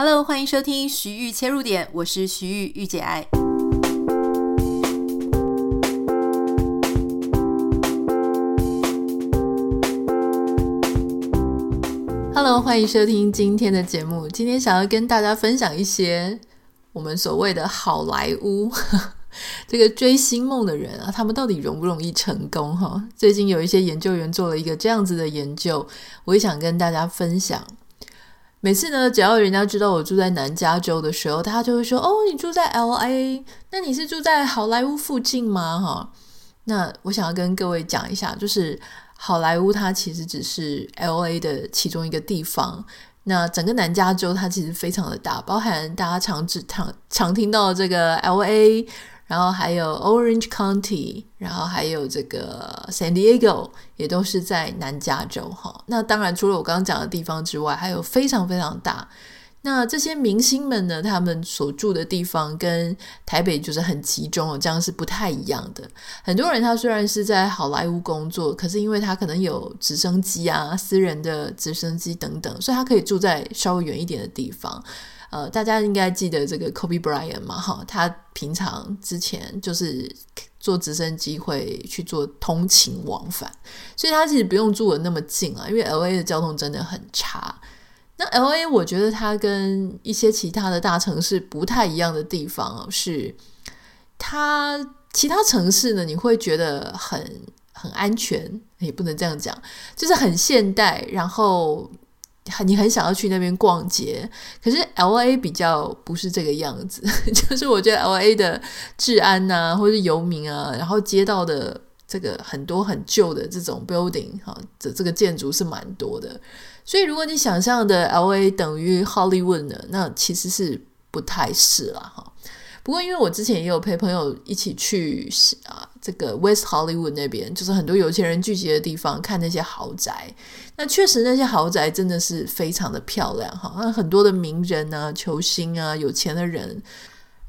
Hello，欢迎收听徐玉切入点，我是徐玉御姐爱。Hello，欢迎收听今天的节目。今天想要跟大家分享一些我们所谓的好莱坞 这个追星梦的人啊，他们到底容不容易成功？哈，最近有一些研究员做了一个这样子的研究，我也想跟大家分享。每次呢，只要人家知道我住在南加州的时候，大家就会说：“哦，你住在 LA，那你是住在好莱坞附近吗？”哈，那我想要跟各位讲一下，就是好莱坞它其实只是 LA 的其中一个地方。那整个南加州它其实非常的大，包含大家常只常常听到这个 LA。然后还有 Orange County，然后还有这个 San Diego，也都是在南加州哈。那当然，除了我刚刚讲的地方之外，还有非常非常大。那这些明星们呢，他们所住的地方跟台北就是很集中哦，这样是不太一样的。很多人他虽然是在好莱坞工作，可是因为他可能有直升机啊、私人的直升机等等，所以他可以住在稍微远一点的地方。呃，大家应该记得这个 Kobe Bryant 嘛，哈，他平常之前就是坐直升机会去做通勤往返，所以他其实不用住的那么近啊，因为 LA 的交通真的很差。那 LA 我觉得它跟一些其他的大城市不太一样的地方是，它其他城市呢，你会觉得很很安全，也不能这样讲，就是很现代，然后。你很想要去那边逛街，可是 LA 比较不是这个样子，就是我觉得 LA 的治安呐、啊，或是游民啊，然后街道的这个很多很旧的这种 building 哈，这这个建筑是蛮多的，所以如果你想象的 LA 等于 Hollywood 呢，那其实是不太是啦哈。不过，因为我之前也有陪朋友一起去啊，这个 West Hollywood 那边，就是很多有钱人聚集的地方，看那些豪宅。那确实，那些豪宅真的是非常的漂亮哈。那很多的名人啊、球星啊、有钱的人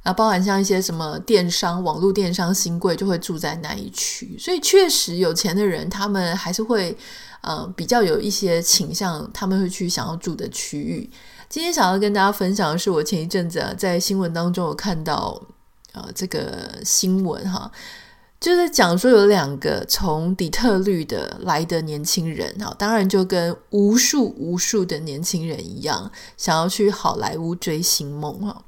啊，包含像一些什么电商、网络电商新贵，就会住在那一区。所以，确实有钱的人，他们还是会呃比较有一些倾向，他们会去想要住的区域。今天想要跟大家分享的是，我前一阵子啊，在新闻当中有看到呃这个新闻哈，就是讲说有两个从底特律的来的年轻人哈，当然就跟无数无数的年轻人一样，想要去好莱坞追星梦哈。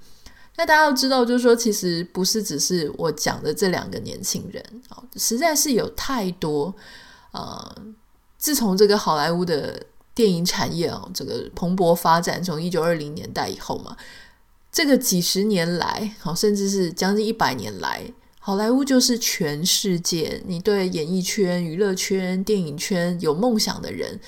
那大家要知道，就是说其实不是只是我讲的这两个年轻人啊，实在是有太多呃，自从这个好莱坞的。电影产业啊，这个蓬勃发展，从一九二零年代以后嘛，这个几十年来，好，甚至是将近一百年来，好莱坞就是全世界，你对演艺圈、娱乐圈、电影圈有梦想的人，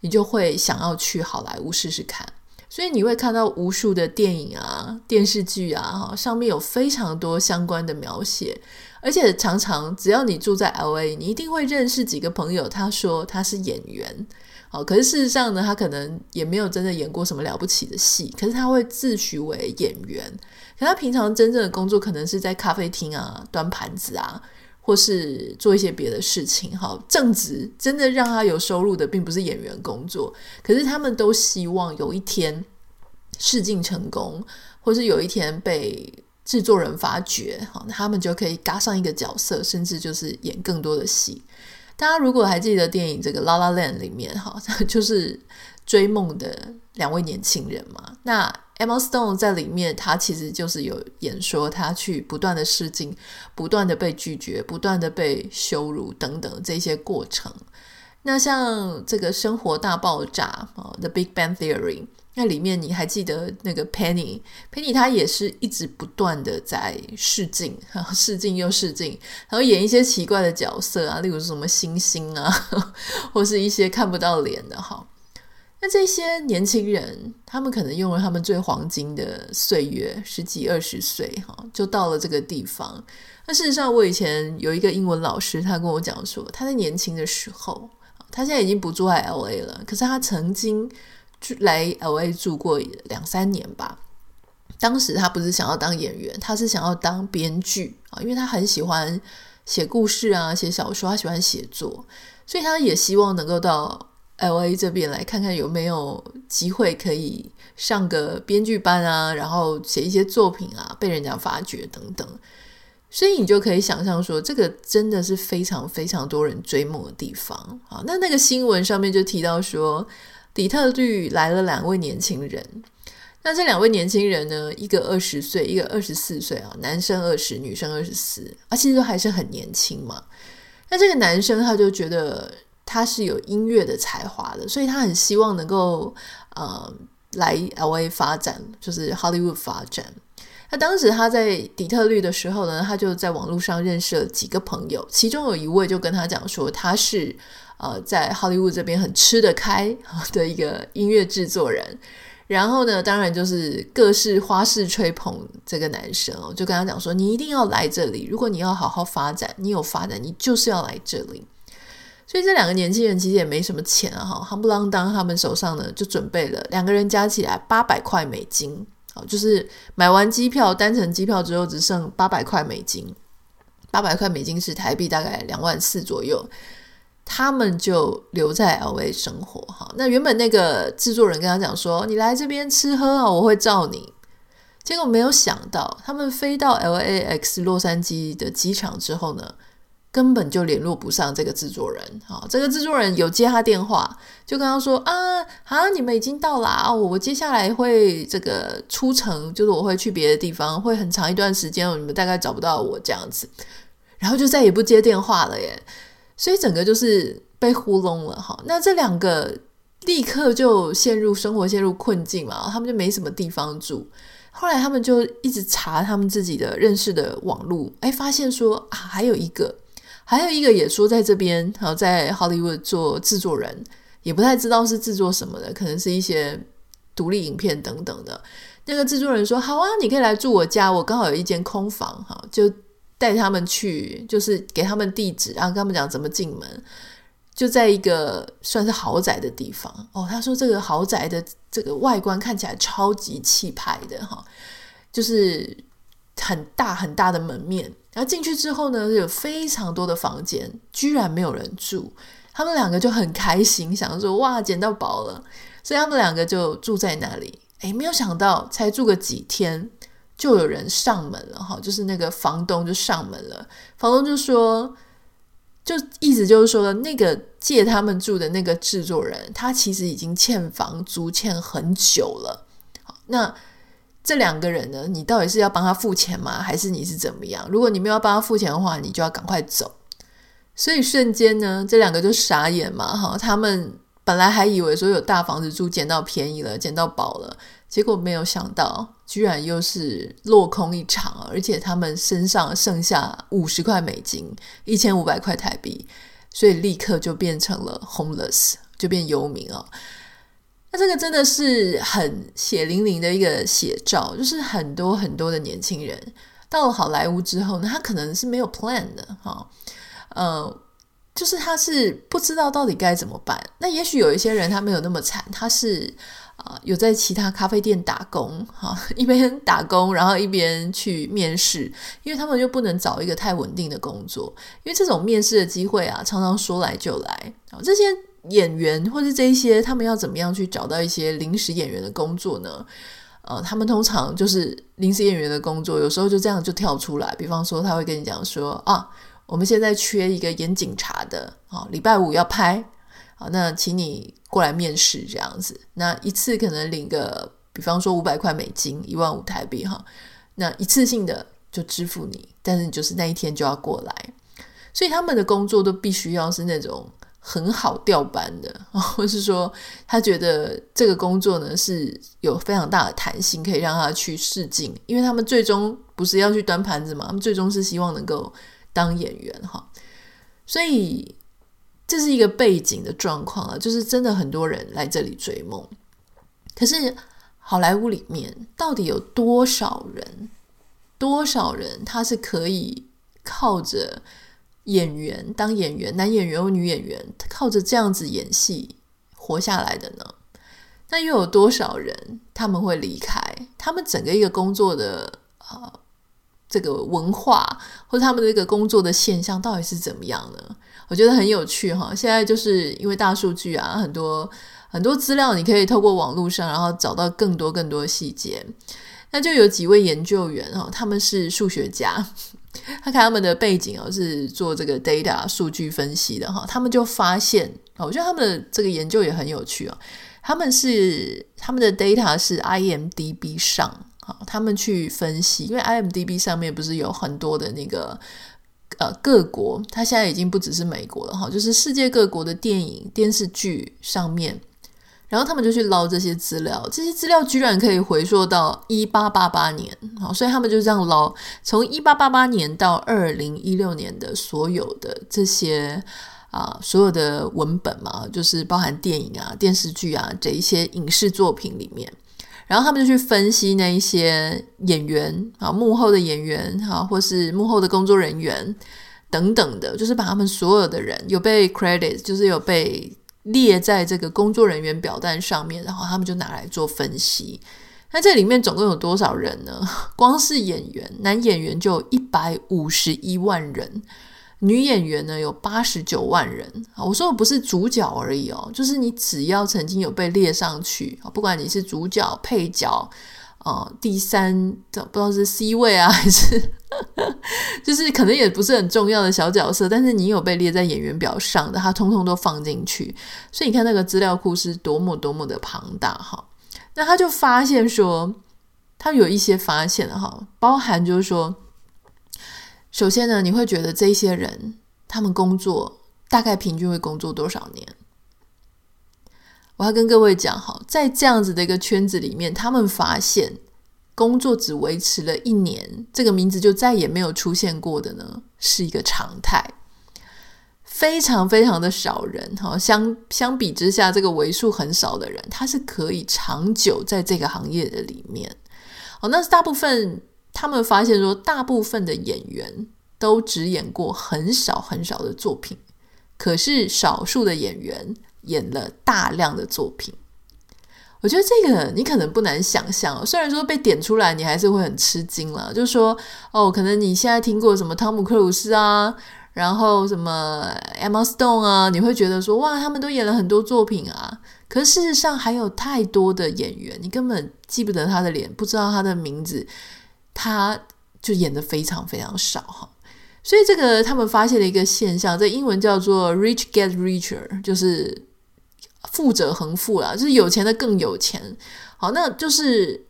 你就会想要去好莱坞试试看。所以你会看到无数的电影啊、电视剧啊，上面有非常多相关的描写，而且常常只要你住在 LA，你一定会认识几个朋友，他说他是演员。好，可是事实上呢，他可能也没有真的演过什么了不起的戏，可是他会自诩为演员。可他平常真正的工作可能是在咖啡厅啊，端盘子啊，或是做一些别的事情。好，正职真的让他有收入的，并不是演员工作。可是他们都希望有一天试镜成功，或是有一天被制作人发掘，好，他们就可以搭上一个角色，甚至就是演更多的戏。大家如果还记得电影这个《La La Land》里面哈，就是追梦的两位年轻人嘛。那 Emma Stone 在里面，她其实就是有演说，她去不断的试镜，不断的被拒绝，不断的被羞辱等等这些过程。那像这个《生活大爆炸》啊，《The Big Bang Theory》。那里面你还记得那个 Penny？Penny 她也是一直不断的在试镜，然后试镜又试镜，然后演一些奇怪的角色啊，例如什么星星啊，或是一些看不到脸的哈。那这些年轻人，他们可能用了他们最黄金的岁月，十几二十岁哈，就到了这个地方。那事实上，我以前有一个英文老师，他跟我讲说，他在年轻的时候，他现在已经不住在 LA 了，可是他曾经。来 LA 住过两三年吧。当时他不是想要当演员，他是想要当编剧啊，因为他很喜欢写故事啊，写小说，他喜欢写作，所以他也希望能够到 LA 这边来看看有没有机会可以上个编剧班啊，然后写一些作品啊，被人家发掘等等。所以你就可以想象说，这个真的是非常非常多人追梦的地方啊。那那个新闻上面就提到说，底特律来了两位年轻人。那这两位年轻人呢，一个二十岁，一个二十四岁啊，男生二十，女生二十四，啊，其实都还是很年轻嘛。那这个男生他就觉得他是有音乐的才华的，所以他很希望能够呃来 LA 发展，就是 Hollywood 发展。那当时他在底特律的时候呢，他就在网络上认识了几个朋友，其中有一位就跟他讲说，他是呃在 Hollywood 这边很吃得开 的一个音乐制作人。然后呢，当然就是各式花式吹捧这个男生哦，就跟他讲说：“你一定要来这里，如果你要好好发展，你有发展，你就是要来这里。”所以这两个年轻人其实也没什么钱啊，哈，夯不啷当，他们手上呢就准备了两个人加起来八百块美金，好，就是买完机票单程机票之后只剩八百块美金，八百块美金是台币大概两万四左右。他们就留在 LA 生活哈。那原本那个制作人跟他讲说：“你来这边吃喝啊，我会罩你。”结果没有想到，他们飞到 LAX 洛杉矶的机场之后呢，根本就联络不上这个制作人。哈，这个制作人有接他电话，就跟他说：“啊啊，你们已经到了啊，我接下来会这个出城，就是我会去别的地方，会很长一段时间，你们大概找不到我这样子。”然后就再也不接电话了耶。所以整个就是被糊弄了哈，那这两个立刻就陷入生活陷入困境嘛，他们就没什么地方住。后来他们就一直查他们自己的认识的网路，哎，发现说啊，还有一个，还有一个也说在这边，然后在 Hollywood 做制作人，也不太知道是制作什么的，可能是一些独立影片等等的。那个制作人说：“好啊，你可以来住我家，我刚好有一间空房哈，就。”带他们去，就是给他们地址，然后跟他们讲怎么进门，就在一个算是豪宅的地方哦。他说这个豪宅的这个外观看起来超级气派的哈，就是很大很大的门面。然后进去之后呢，有非常多的房间，居然没有人住。他们两个就很开心，想说哇，捡到宝了，所以他们两个就住在那里。诶，没有想到才住个几天。就有人上门了哈，就是那个房东就上门了。房东就说，就意思就是说，那个借他们住的那个制作人，他其实已经欠房租欠很久了。那这两个人呢，你到底是要帮他付钱吗？还是你是怎么样？如果你没有帮他付钱的话，你就要赶快走。所以瞬间呢，这两个就傻眼嘛哈，他们本来还以为说有大房子住，捡到便宜了，捡到宝了。结果没有想到，居然又是落空一场，而且他们身上剩下五十块美金，一千五百块台币，所以立刻就变成了 homeless，就变游民啊。那这个真的是很血淋淋的一个写照，就是很多很多的年轻人到了好莱坞之后呢，他可能是没有 plan 的哈，呃，就是他是不知道到底该怎么办。那也许有一些人他没有那么惨，他是。啊，有在其他咖啡店打工，哈，一边打工，然后一边去面试，因为他们就不能找一个太稳定的工作，因为这种面试的机会啊，常常说来就来。啊，这些演员或是这一些，他们要怎么样去找到一些临时演员的工作呢？呃，他们通常就是临时演员的工作，有时候就这样就跳出来。比方说，他会跟你讲说啊，我们现在缺一个演警察的，好，礼拜五要拍。好，那请你过来面试这样子，那一次可能领个，比方说五百块美金，一万五台币哈，那一次性的就支付你，但是你就是那一天就要过来，所以他们的工作都必须要是那种很好调班的，或是说他觉得这个工作呢是有非常大的弹性，可以让他去试镜，因为他们最终不是要去端盘子嘛，他们最终是希望能够当演员哈，所以。这是一个背景的状况啊，就是真的很多人来这里追梦。可是好莱坞里面到底有多少人？多少人他是可以靠着演员当演员，男演员或女演员，靠着这样子演戏活下来的呢？那又有多少人他们会离开？他们整个一个工作的呃这个文化或者他们的这个工作的现象到底是怎么样呢？我觉得很有趣哈。现在就是因为大数据啊，很多很多资料你可以透过网络上，然后找到更多更多的细节。那就有几位研究员哈，他们是数学家，他看他们的背景哦，是做这个 data 数据分析的哈，他们就发现，我觉得他们的这个研究也很有趣啊。他们是他们的 data 是 IMDB 上。他们去分析，因为 IMDB 上面不是有很多的那个呃各国，它现在已经不只是美国了哈，就是世界各国的电影、电视剧上面，然后他们就去捞这些资料，这些资料居然可以回溯到一八八八年，好，所以他们就这样捞，从一八八八年到二零一六年的所有的这些啊、所有的文本嘛，就是包含电影啊、电视剧啊这一些影视作品里面。然后他们就去分析那一些演员啊，幕后的演员哈，或是幕后的工作人员等等的，就是把他们所有的人有被 credit，就是有被列在这个工作人员表单上面，然后他们就拿来做分析。那这里面总共有多少人呢？光是演员，男演员就有一百五十一万人。女演员呢，有八十九万人啊。我说的不是主角而已哦，就是你只要曾经有被列上去啊，不管你是主角、配角，呃，第三不知道是 C 位啊，还是 就是可能也不是很重要的小角色，但是你有被列在演员表上的，他通通都放进去。所以你看那个资料库是多么多么的庞大哈。那他就发现说，他有一些发现哈，包含就是说。首先呢，你会觉得这些人他们工作大概平均会工作多少年？我要跟各位讲哈，在这样子的一个圈子里面，他们发现工作只维持了一年，这个名字就再也没有出现过的呢，是一个常态，非常非常的少人哈。相相比之下，这个为数很少的人，他是可以长久在这个行业的里面。哦，那大部分。他们发现说，大部分的演员都只演过很少很少的作品，可是少数的演员演了大量的作品。我觉得这个你可能不难想象，虽然说被点出来，你还是会很吃惊了。就是说，哦，可能你现在听过什么汤姆克鲁斯啊，然后什么 Emma Stone 啊，你会觉得说，哇，他们都演了很多作品啊。可事实上，还有太多的演员，你根本记不得他的脸，不知道他的名字。他就演的非常非常少哈，所以这个他们发现了一个现象，这英文叫做 “rich get richer”，就是富者恒富啦，就是有钱的更有钱。好，那就是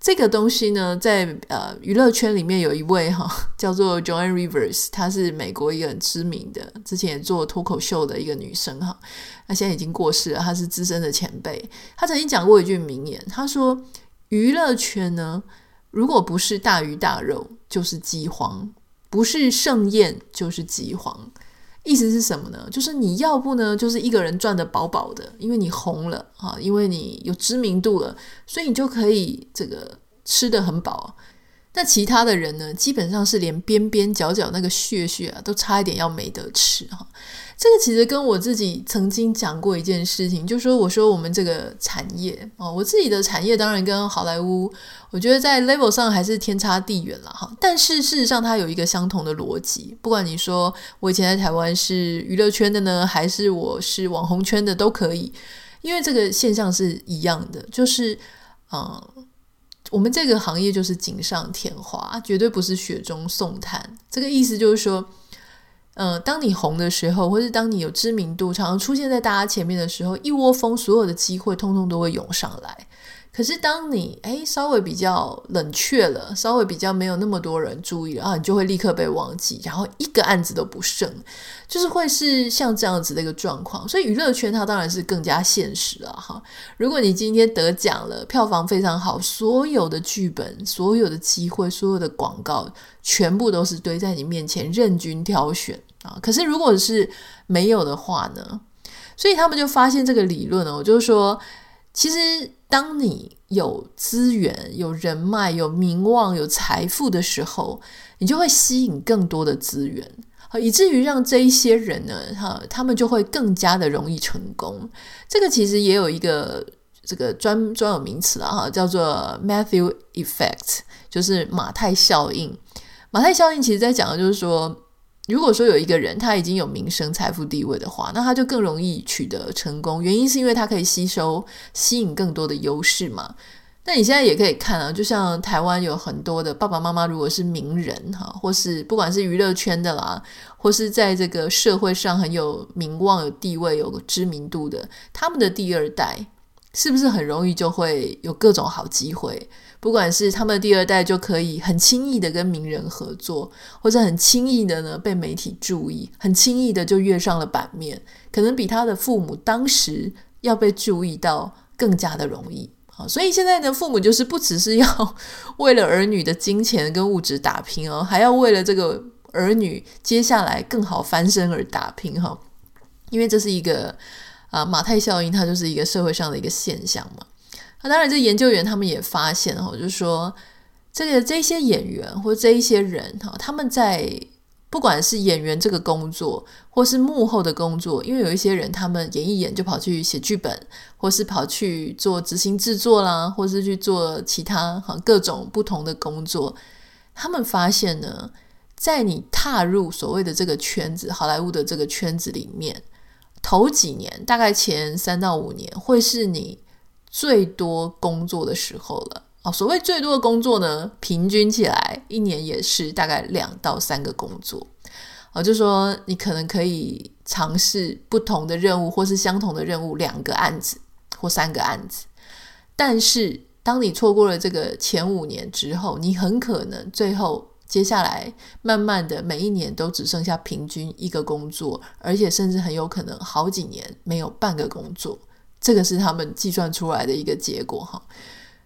这个东西呢，在呃娱乐圈里面有一位哈 叫做 Joan Rivers，她是美国一个很知名的，之前也做脱口秀的一个女生哈，那现在已经过世了，她是资深的前辈。她曾经讲过一句名言，她说：“娱乐圈呢。”如果不是大鱼大肉，就是饥荒；不是盛宴，就是饥荒。意思是什么呢？就是你要不呢，就是一个人赚得饱饱的，因为你红了啊，因为你有知名度了，所以你就可以这个吃得很饱。那其他的人呢，基本上是连边边角角那个屑屑啊，都差一点要没得吃哈。这个其实跟我自己曾经讲过一件事情，就说我说我们这个产业哦，我自己的产业当然跟好莱坞，我觉得在 level 上还是天差地远了哈。但是事实上，它有一个相同的逻辑，不管你说我以前在台湾是娱乐圈的呢，还是我是网红圈的都可以，因为这个现象是一样的，就是嗯，我们这个行业就是锦上添花，绝对不是雪中送炭。这个意思就是说。呃，当你红的时候，或是当你有知名度，常常出现在大家前面的时候，一窝蜂所有的机会通通都会涌上来。可是当你诶稍微比较冷却了，稍微比较没有那么多人注意了啊，你就会立刻被忘记，然后一个案子都不剩，就是会是像这样子的一个状况。所以娱乐圈它当然是更加现实了哈。如果你今天得奖了，票房非常好，所有的剧本、所有的机会、所有的广告，全部都是堆在你面前，任君挑选。啊，可是如果是没有的话呢？所以他们就发现这个理论哦，就是说，其实当你有资源、有人脉、有名望、有财富的时候，你就会吸引更多的资源，以至于让这一些人呢，哈，他们就会更加的容易成功。这个其实也有一个这个专专有名词了哈，叫做 Matthew Effect，就是马太效应。马太效应其实在讲的就是说，如果说有一个人他已经有名声、财富、地位的话，那他就更容易取得成功。原因是因为他可以吸收、吸引更多的优势嘛。那你现在也可以看啊，就像台湾有很多的爸爸妈妈，如果是名人哈，或是不管是娱乐圈的啦，或是在这个社会上很有名望、有地位、有知名度的，他们的第二代是不是很容易就会有各种好机会？不管是他们的第二代就可以很轻易的跟名人合作，或者很轻易的呢被媒体注意，很轻易的就跃上了版面，可能比他的父母当时要被注意到更加的容易。所以现在的父母就是不只是要为了儿女的金钱跟物质打拼哦，还要为了这个儿女接下来更好翻身而打拼哈。因为这是一个啊马太效应，它就是一个社会上的一个现象嘛。那当然，这研究员他们也发现哈，就是说这个这些演员或这一些人哈，他们在。不管是演员这个工作，或是幕后的工作，因为有一些人他们演一演就跑去写剧本，或是跑去做执行制作啦，或是去做其他哈各种不同的工作。他们发现呢，在你踏入所谓的这个圈子，好莱坞的这个圈子里面，头几年，大概前三到五年，会是你最多工作的时候了哦。所谓最多的工作呢，平均起来一年也是大概两到三个工作。啊，就说你可能可以尝试不同的任务，或是相同的任务，两个案子或三个案子。但是当你错过了这个前五年之后，你很可能最后接下来慢慢的每一年都只剩下平均一个工作，而且甚至很有可能好几年没有半个工作。这个是他们计算出来的一个结果哈。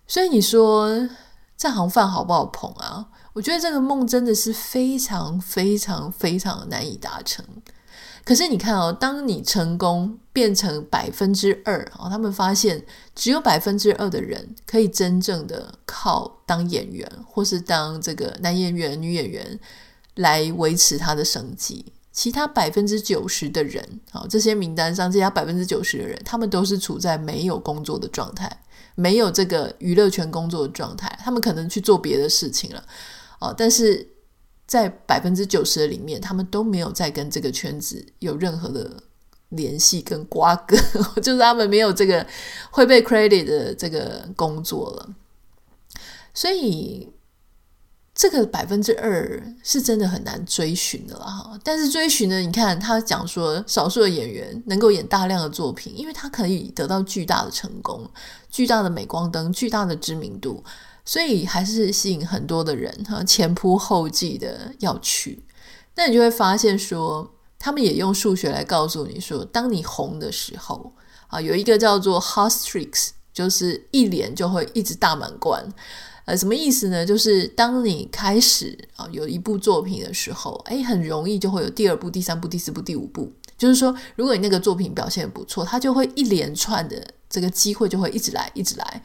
所以你说这行饭好不好捧啊？我觉得这个梦真的是非常非常非常难以达成。可是你看哦，当你成功变成百分之二啊，他们发现只有百分之二的人可以真正的靠当演员或是当这个男演员、女演员来维持他的生计。其他百分之九十的人啊，这些名单上这些百分之九十的人，他们都是处在没有工作的状态。没有这个娱乐圈工作的状态，他们可能去做别的事情了，哦，但是在百分之九十的里面，他们都没有再跟这个圈子有任何的联系跟瓜葛，就是他们没有这个会被 credit 的这个工作了，所以。这个百分之二是真的很难追寻的了哈，但是追寻呢，你看他讲说，少数的演员能够演大量的作品，因为他可以得到巨大的成功、巨大的镁光灯、巨大的知名度，所以还是吸引很多的人哈前仆后继的要去。那你就会发现说，他们也用数学来告诉你说，当你红的时候啊，有一个叫做 hot streaks，就是一连就会一直大满贯。呃，什么意思呢？就是当你开始啊有一部作品的时候，诶，很容易就会有第二部、第三部、第四部、第五部。就是说，如果你那个作品表现不错，它就会一连串的这个机会就会一直来，一直来。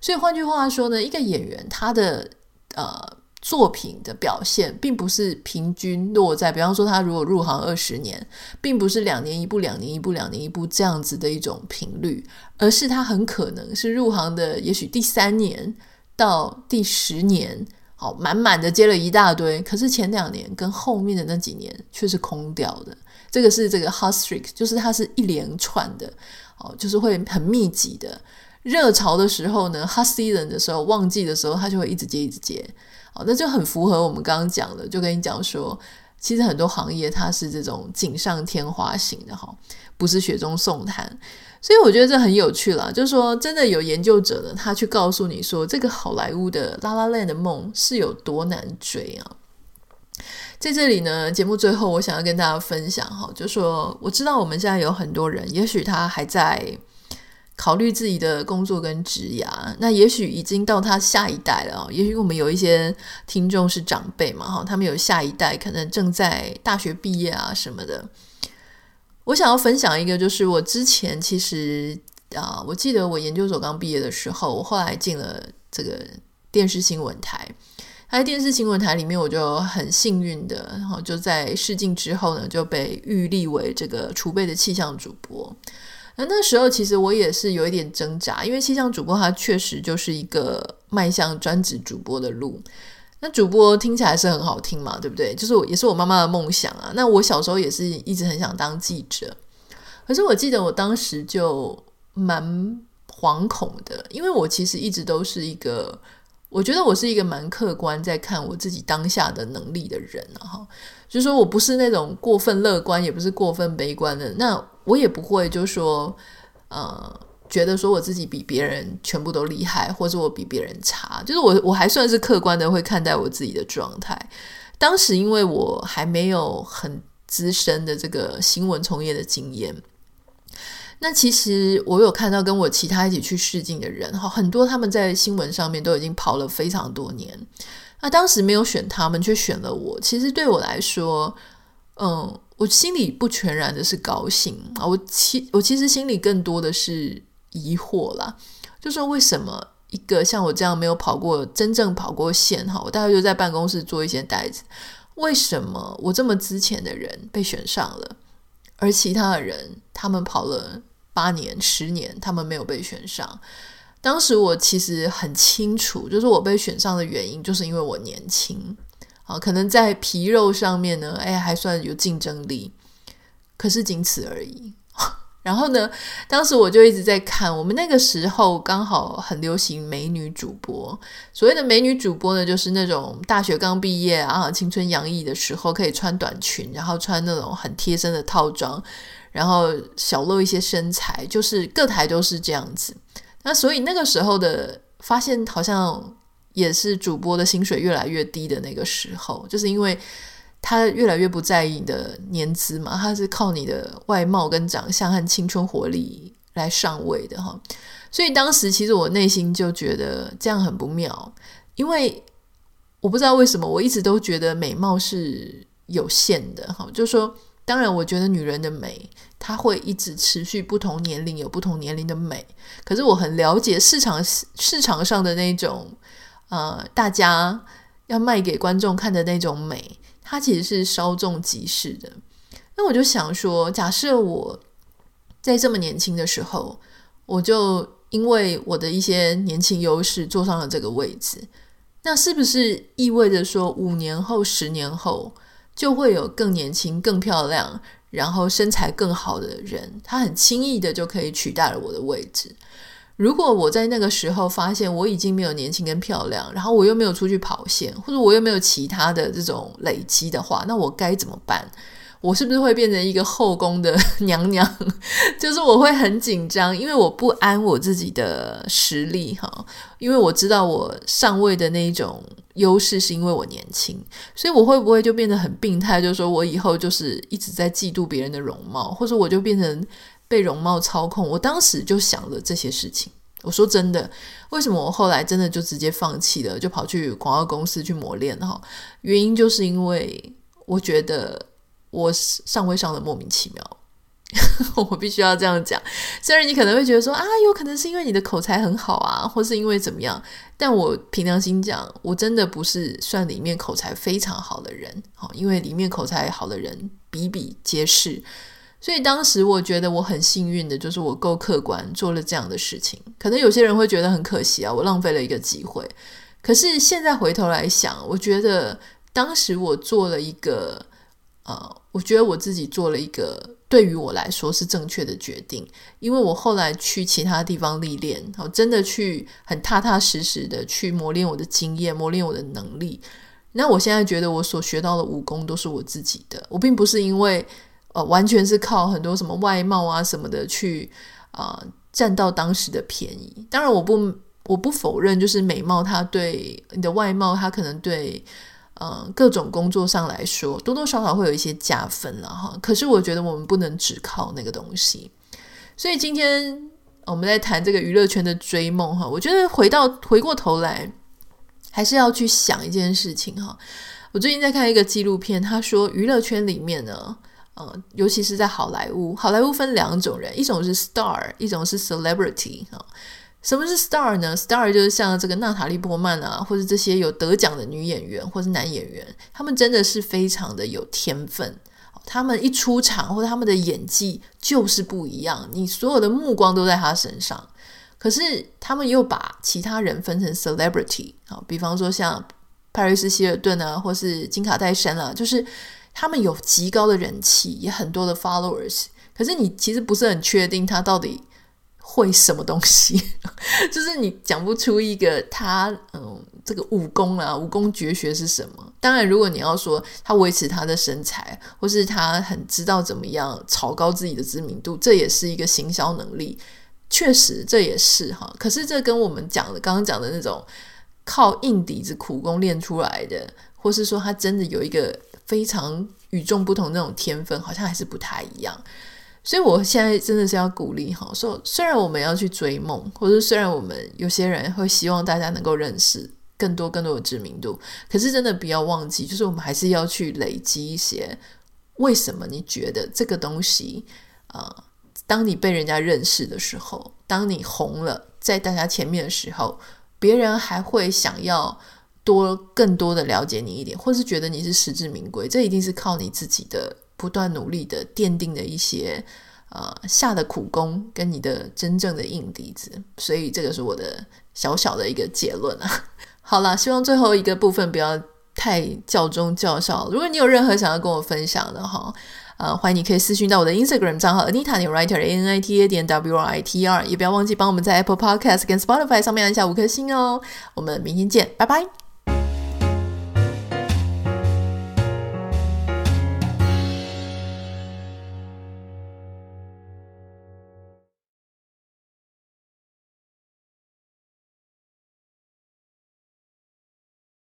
所以换句话说呢，一个演员他的呃作品的表现，并不是平均落在，比方说他如果入行二十年，并不是两年一部、两年一部、两年一部这样子的一种频率，而是他很可能是入行的，也许第三年。到第十年，好满满的接了一大堆，可是前两年跟后面的那几年却是空掉的。这个是这个 hot streak，就是它是一连串的，哦，就是会很密集的。热潮的时候呢，hot season 的时候，旺季的时候，它就会一直接一直接。哦，那就很符合我们刚刚讲的，就跟你讲说，其实很多行业它是这种锦上添花型的哈，不是雪中送炭。所以我觉得这很有趣啦，就是说，真的有研究者呢，他去告诉你说，这个好莱坞的拉拉链的梦是有多难追啊。在这里呢，节目最后我想要跟大家分享哈，就是说，我知道我们现在有很多人，也许他还在考虑自己的工作跟职涯，那也许已经到他下一代了，也许我们有一些听众是长辈嘛哈，他们有下一代，可能正在大学毕业啊什么的。我想要分享一个，就是我之前其实啊，我记得我研究所刚毕业的时候，我后来进了这个电视新闻台。在电视新闻台里面，我就很幸运的，然后就在试镜之后呢，就被预立为这个储备的气象主播。那那时候其实我也是有一点挣扎，因为气象主播它确实就是一个迈向专职主播的路。那主播听起来是很好听嘛，对不对？就是我也是我妈妈的梦想啊。那我小时候也是一直很想当记者，可是我记得我当时就蛮惶恐的，因为我其实一直都是一个，我觉得我是一个蛮客观在看我自己当下的能力的人啊，哈，就是说我不是那种过分乐观，也不是过分悲观的，那我也不会就说，呃。觉得说我自己比别人全部都厉害，或者我比别人差，就是我我还算是客观的会看待我自己的状态。当时因为我还没有很资深的这个新闻从业的经验，那其实我有看到跟我其他一起去试镜的人哈，很多他们在新闻上面都已经跑了非常多年。那当时没有选他们，却选了我。其实对我来说，嗯，我心里不全然的是高兴啊，我其我其实心里更多的是。疑惑啦，就说为什么一个像我这样没有跑过真正跑过线哈，我大概就在办公室做一些袋子，为什么我这么资浅的人被选上了，而其他的人他们跑了八年、十年，他们没有被选上？当时我其实很清楚，就是我被选上的原因，就是因为我年轻啊，可能在皮肉上面呢，哎，还算有竞争力，可是仅此而已。然后呢，当时我就一直在看，我们那个时候刚好很流行美女主播。所谓的美女主播呢，就是那种大学刚毕业啊，青春洋溢的时候，可以穿短裙，然后穿那种很贴身的套装，然后小露一些身材，就是各台都是这样子。那所以那个时候的发现，好像也是主播的薪水越来越低的那个时候，就是因为。他越来越不在意你的年资嘛，他是靠你的外貌跟长相和青春活力来上位的哈。所以当时其实我内心就觉得这样很不妙，因为我不知道为什么，我一直都觉得美貌是有限的哈。就说，当然我觉得女人的美，她会一直持续，不同年龄有不同年龄的美。可是我很了解市场市场上的那种呃，大家要卖给观众看的那种美。它其实是稍纵即逝的，那我就想说，假设我在这么年轻的时候，我就因为我的一些年轻优势坐上了这个位置，那是不是意味着说，五年后、十年后就会有更年轻、更漂亮，然后身材更好的人，他很轻易的就可以取代了我的位置？如果我在那个时候发现我已经没有年轻跟漂亮，然后我又没有出去跑线，或者我又没有其他的这种累积的话，那我该怎么办？我是不是会变成一个后宫的娘娘？就是我会很紧张，因为我不安我自己的实力哈，因为我知道我上位的那一种优势是因为我年轻，所以我会不会就变得很病态？就是说我以后就是一直在嫉妒别人的容貌，或者我就变成。被容貌操控，我当时就想了这些事情。我说真的，为什么我后来真的就直接放弃了，就跑去广告公司去磨练哈？原因就是因为我觉得我上位上的莫名其妙，我必须要这样讲。虽然你可能会觉得说啊，有可能是因为你的口才很好啊，或是因为怎么样，但我凭良心讲，我真的不是算里面口才非常好的人。好，因为里面口才好的人比比皆是。所以当时我觉得我很幸运的，就是我够客观做了这样的事情。可能有些人会觉得很可惜啊，我浪费了一个机会。可是现在回头来想，我觉得当时我做了一个，呃，我觉得我自己做了一个对于我来说是正确的决定。因为我后来去其他地方历练，我真的去很踏踏实实的去磨练我的经验，磨练我的能力。那我现在觉得我所学到的武功都是我自己的，我并不是因为。呃，完全是靠很多什么外貌啊什么的去啊、呃、占到当时的便宜。当然，我不我不否认，就是美貌它对你的外貌，它可能对呃各种工作上来说多多少少会有一些加分了哈。可是我觉得我们不能只靠那个东西。所以今天我们在谈这个娱乐圈的追梦哈，我觉得回到回过头来，还是要去想一件事情哈。我最近在看一个纪录片，他说娱乐圈里面呢。呃，尤其是在好莱坞，好莱坞分两种人，一种是 star，一种是 celebrity 啊。什么是 star 呢？star 就是像这个娜塔莉波曼啊，或者这些有得奖的女演员或是男演员，他们真的是非常的有天分，他们一出场或者他们的演技就是不一样，你所有的目光都在他身上。可是他们又把其他人分成 celebrity 啊，比方说像派瑞斯希尔顿啊，或是金卡戴珊啊，就是他们有极高的人气，也很多的 followers。可是你其实不是很确定他到底会什么东西，就是你讲不出一个他嗯这个武功啊，武功绝学是什么？当然，如果你要说他维持他的身材，或是他很知道怎么样炒高自己的知名度，这也是一个行销能力。确实，这也是哈。可是这跟我们讲的刚刚讲的那种靠硬底子苦功练出来的，或是说他真的有一个非常与众不同那种天分，好像还是不太一样。所以我现在真的是要鼓励哈，说虽然我们要去追梦，或者虽然我们有些人会希望大家能够认识更多更多的知名度，可是真的不要忘记，就是我们还是要去累积一些。为什么你觉得这个东西啊？当你被人家认识的时候，当你红了，在大家前面的时候，别人还会想要多更多的了解你一点，或是觉得你是实至名归。这一定是靠你自己的不断努力的奠定的一些呃下的苦功，跟你的真正的硬底子。所以这个是我的小小的一个结论啊。好了，希望最后一个部分不要太教中教少。如果你有任何想要跟我分享的哈。呃，欢迎你可以私讯到我的 Instagram 账号 Anita 点 Writer A N I T A 点 W R I T E R，也不要忘记帮我们在 Apple Podcast 跟 Spotify 上面按下五颗星哦。我们明天见，拜拜。